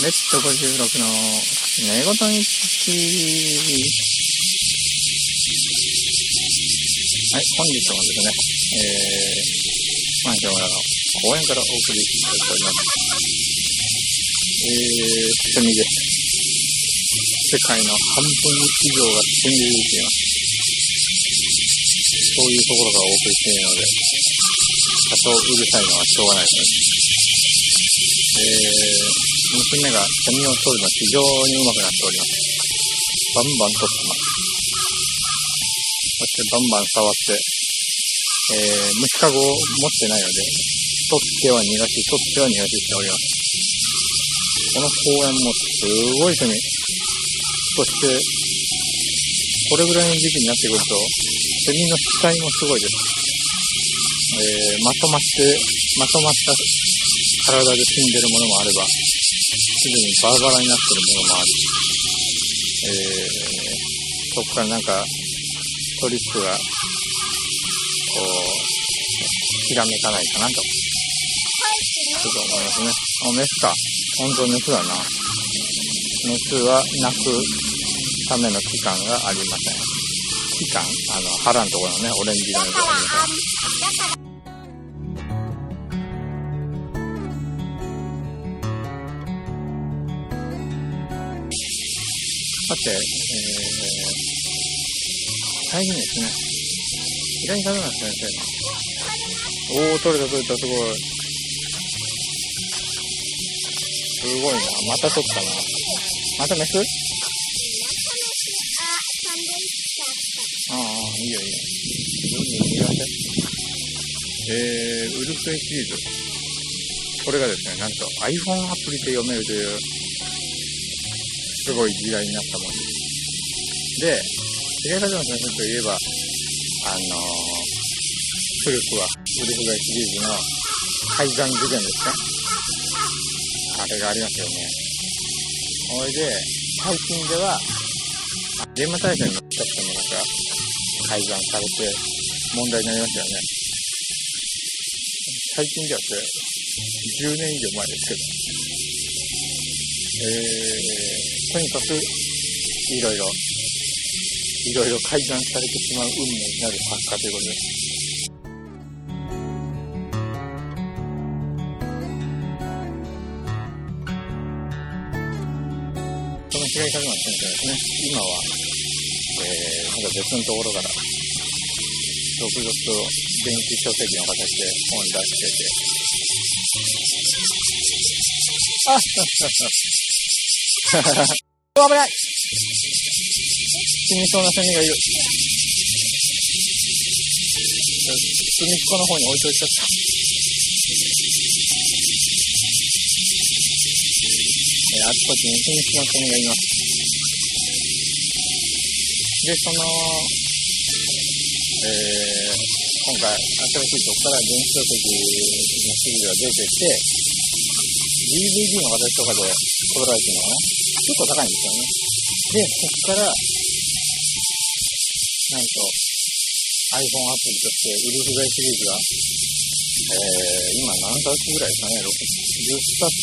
レッド56の寝言日記。はい、本日もです。ね、えー、マンションの公園からお送りしております。えー、セミです。世界の半分以上がセミでできています。そういうところからお送りしているので、多少うるさいのはしょうがないです。えー娘がセミを取るの非常にうまくなっております。バンバン取ってます。そしてバンバン触って、えー、虫かごを持ってないので、取っては逃がし、取っては逃がししております。この公園もすごいセミ。そして、これぐらいの時期になってくると、セミの死体もすごいです。えー、まとまって、まとまった体で死んでるものもあれば、すでにバラバラになってるものもあり、えー、そこからなんかトリックがこうひらめかないかなと。ちょっと思いますね。あメスか。本当メスだな。メスは鳴くための期間がありません。期間あの腹のところのねオレンジ色のところあさて、えー、最近ですね、平井和正先生の、おー、取れた取れた、すごい。すごいな。また取ったな。またメス？ああ、いいよいいよ。どんどん逃がせ。えー、ウルフェイシリーズ。これがですね、なんと iPhone アプリで読めるというすごい時代になったもんです。で、平井和の先生といえば、あのー、古くはウルフガイシリーズの改ざん事件ですかあれがありますよね。それで、最近では、現場大戦の使ったものが改ざんされて問題になりましたよね。最近ではそれ、10年以上前ですけど、とにかく、いろいろ、いろいろ改ざんされてしまう運命になる作家ということです。その平井和馬先生ですね、今は、えー、まだ別のところから、続々と電子書籍の形で本出してて、あ っ危ない死にそうなセミがいる。隅っこの方に置いといちゃった。えー、あちこちに瀕死のセミがいます。で、その、えー、今回、新しいとこから電子書籍の記事が出てて、DVD の形とかで撮られてるのかな結構高いんですよね。で、そこから、なんと、iPhone アプリとしてウルフガイシリーズが、えー、今何冊ぐらいですかね、10冊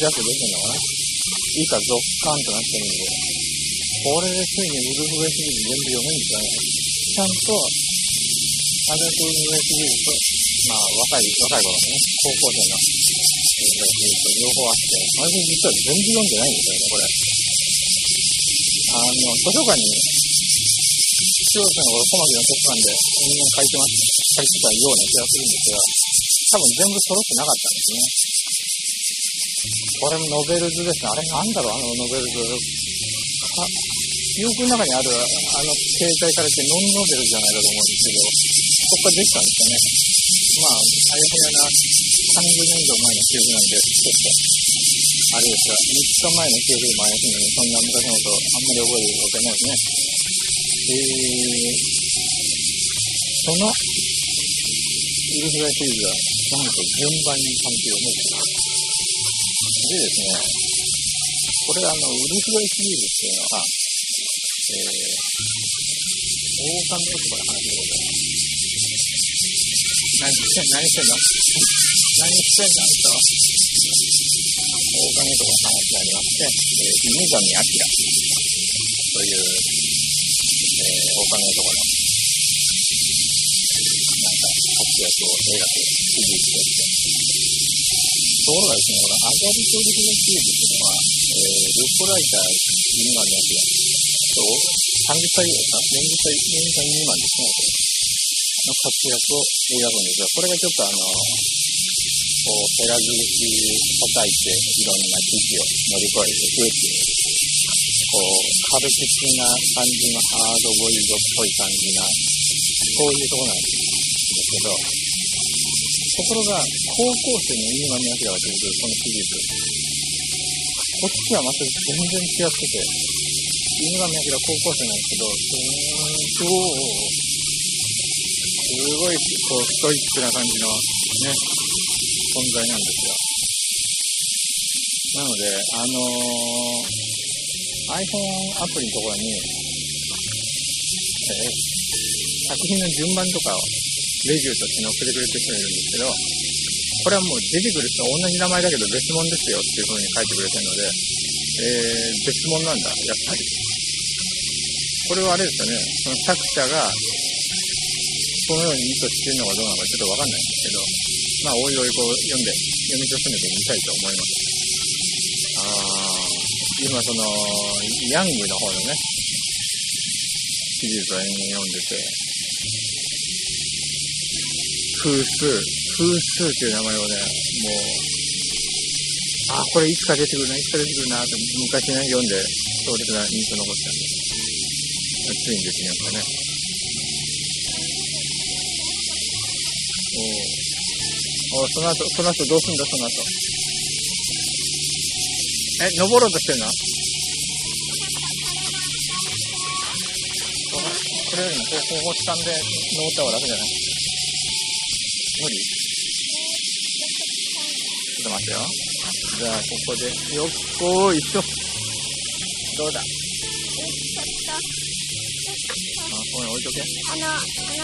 弱出てるのかな以下続刊となってるんで、これでついにウルフガイシリーズ全部読めるんですよね。ちゃんと、アダルトウルフガイシリーズと、まあ、若い、若い頃のね、高校生の両方あって、私実は全部読んでないんですよね、これ。あの、図書館に、中学生の頃、小牧の図書館で人間書いてます、書いてたような気がするんですが、多分全部揃ってなかったんですね。これもノベルズですね。あれなんだろう、あのノベルズ。記憶の中にある、あの、携帯されてノンノベルじゃないかと思うんですけど、そこからできたんですかね。まあ、あやふやな30年以上前の記憶なんで、ちょっと、あれですが、3日前の記憶でも怪しいのに、そんな昔のことあんまり覚えるわけないですね。えー、その、ウルフライシリーズは、なんと順番にちゃんと読めてでですね、これあの、ウルフライシリーズっていうのは、えー、王冠のとから話すること何してんの何してんの何してんだと、大金とか話がありまして、えー、犬神明という、えー、大金とかの、なんか、活躍を描くシリーズでして、ところがです。ね、このアジャリトリフのシリーズっていうのは、えー、ループライター、犬神明と、30歳ぐらいですか ?40 歳、40歳未満です。ね、の活躍を描くんです。が、これがちょっとあの、こう、減らず口叩いて、いろんな危機を乗り越えていくっていう、こう、カルピスな感じのハードボイルドっぽい感じな、そういうとこなんですけど、ところが、高校生の犬神明が出てくるこのシリーズ、こっちはまた全然違ってて、犬神明高校生なんですけど、すごい、すごい、こう、ストイックな感じの、ね、存在なんですよ。なので、あのー、iPhone アプリのところに、えー、作品の順番とかをレビューとして載せてくれてる人がいるんですけど、これはもう出てくる人は同じ名前だけど別物ですよっていう風に書いてくれてるので、えー、別物なんだ、やっぱり。これはあれですよね、その作者がそのように意図しているのかどうなのかちょっとわかんないんですけど、まあ、おいおいこう読んで、読み進めてみたいと思います。あ今その、ヤングの方のね、シリー。ズを読んでて、風数、風数っていう名前をね、もう、あ、これいつか出てくるな、いつか出てくるなって昔ね、読んで、強烈な印象残ったんで、ついに出てきましたね。おおその後、その後どうすんだ、その後。え、登ろうとしてんの？これよりもこう、こう掴んで登った方が楽じゃない？無理？ちょっと待ってよ。じゃあ、ここで、よっこいしょ。どうだ？あ、ここに置いとけ。あの、あの、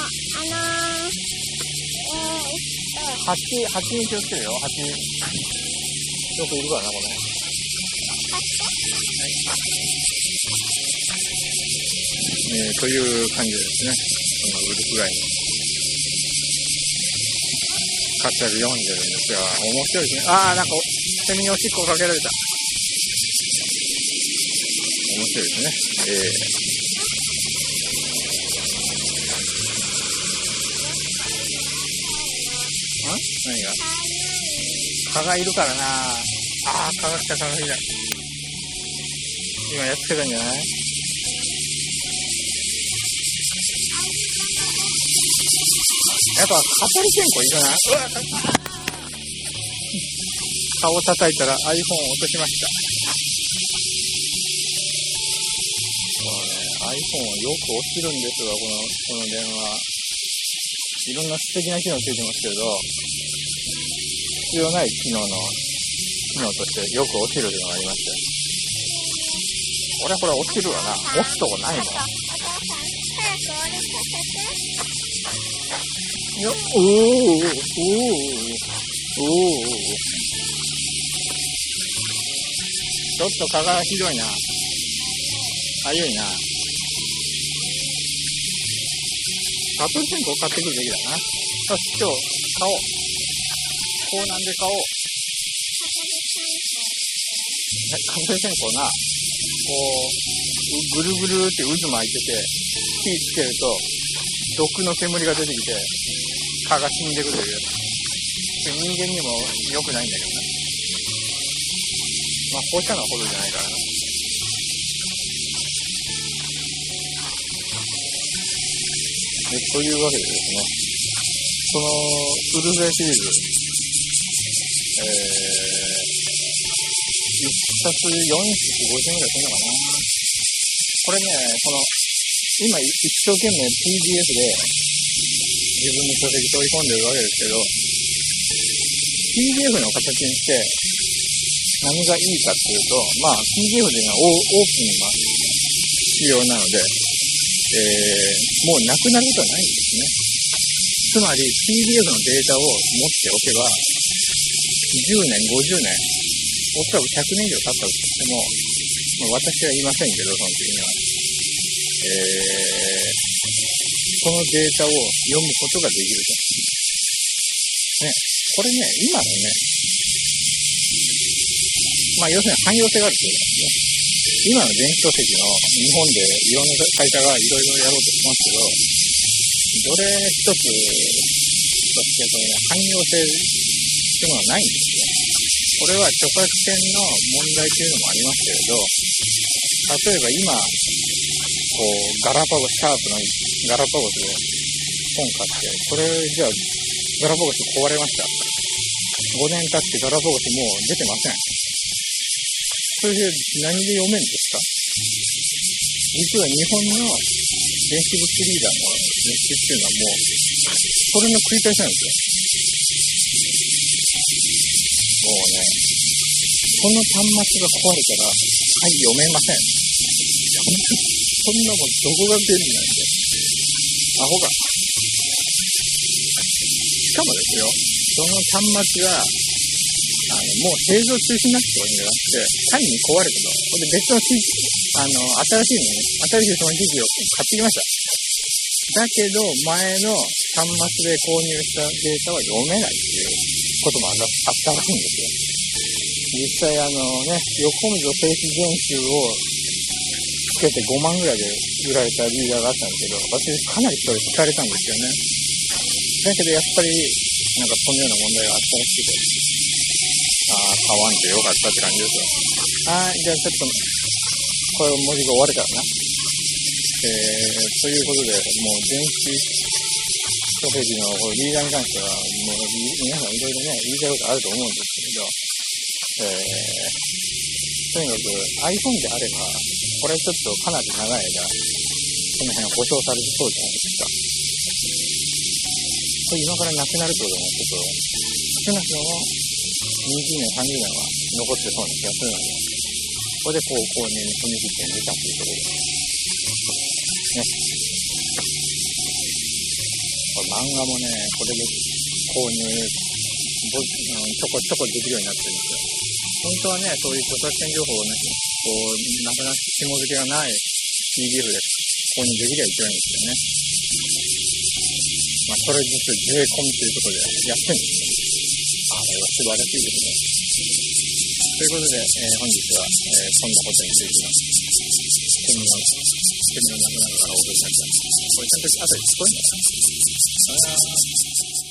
あのー、えー蜂、蜂に気をつけるよ、蜂。よくいるからな、これ。えー、という感じですね。このウルフガイの活躍読んでるんですが、面白いですね。ああ、なんか、セミにおしっこかけられた。面白いですね。えー何が蚊がいる。からなああ、蚊が来た、蚊が来た。今やっつけたんじゃないやっぱ、蚊取り線香いいかな顔叩いたら iPhone を落としました。このね、iPhone よく落ちる。んですわ、この、この電話。いろんな素敵な機能ついてますけど、必要ない機能の、機能としてよく落ちるというのがありまして。俺これ落ちるわな。落ちとこないもん。いや、おー、おー、おー、おー。ちょっと蚊がひどいな。かゆいな。ガトリ線香買ってくるべきだな。よし、今日買おう。こうなんで買おう。蚊取り線香な、こう、ぐるぐるって渦巻いてて、火つけると、毒の煙が出てきて、蚊が死んでくるという。人間にも良くないんだけどね。まあ、放射能ほどじゃないからな。というわけでですね、その、ウルフェシリーズ、えー、1冊450円ぐらいするのかな。これね、この、今一生懸命 PDF で自分の書籍取り込んでるわけですけど、PDF の形にして何がいいかっていうと、まあ PDF でいうのはオープンな仕様なので、えもうなくなることはないんですね。つまり PDF のデータを持っておけば、10年、50年、おそらく100年以上経ったとしても、まあ、私はいませんけど、その時には。えー、そのデータを読むことができると。ね、これね、今のね、まあ要するに汎用性があるということですね。今の電子書籍の日本でいろんな会社がいろいろやろうとしますけど、どれ一つとしてその、ね、汎用性っていうのはないんですよ。これは著作権の問題というのもありますけれど、例えば今、こう、ガラパゴス、シャープのガラパゴスで本買って、これじゃあ、ガラパゴス壊れました。5年経ってガラパゴスもう出てません。それで何で読めんですか実は日本の電子物リーダーの日誌っていうのはもう、それの繰り返しなんですよ。もうね、その端末が壊れたら、はい、読めません。そんなもんどこが便利なんで。アホが。しかもですよ、その端末があの、もう製造中止になってるわけじゃなくて、単に壊れたと。ほんで別の機器、あの、新しいのね、新しいその機器を買ってきました。だけど、前の端末で購入したデータは読めないっていうこともあったらしいんですよ。実際あのね、横溝静止全集をつけて5万ぐらいで売られたリーダーがあったんですけど、私かなりそれ聞かれたんですよね。だけどやっぱり、なんかそのような問題があったらしくて、ああ、買わんでよかったって感じですよ。はい、じゃあちょっと、これ文字が終わるからな。えー、ということで、もう電子書籍のこリーダーに関しては、もう 皆さんいろいろね、言いたいことあると思うんですけど、えー、とにかく iPhone であれば、これちょっとかなり長い間、その辺は保証されてそうじゃないですか。これ今からなくなるってこともちょっと、少なくとも年、30年は残ってそうな気がするので、これでこう、購入に踏み切ってみたというところです。ね。これ漫画もね、これで購入、ぼちょこちょこできるようになってるんですよ。本当はね、そういう著作権情報をね、こう、なくなって紐付けがない PDF で購入できれば一番いいんですよね。まあ、それ実は税込みということでやってるんですよ。あれは素晴らしいですね。ということで、えー、本日は、えー、そんなことについての煙の、煙のなくなるからお送りしました。これちゃんと後で聞こえんのかなあ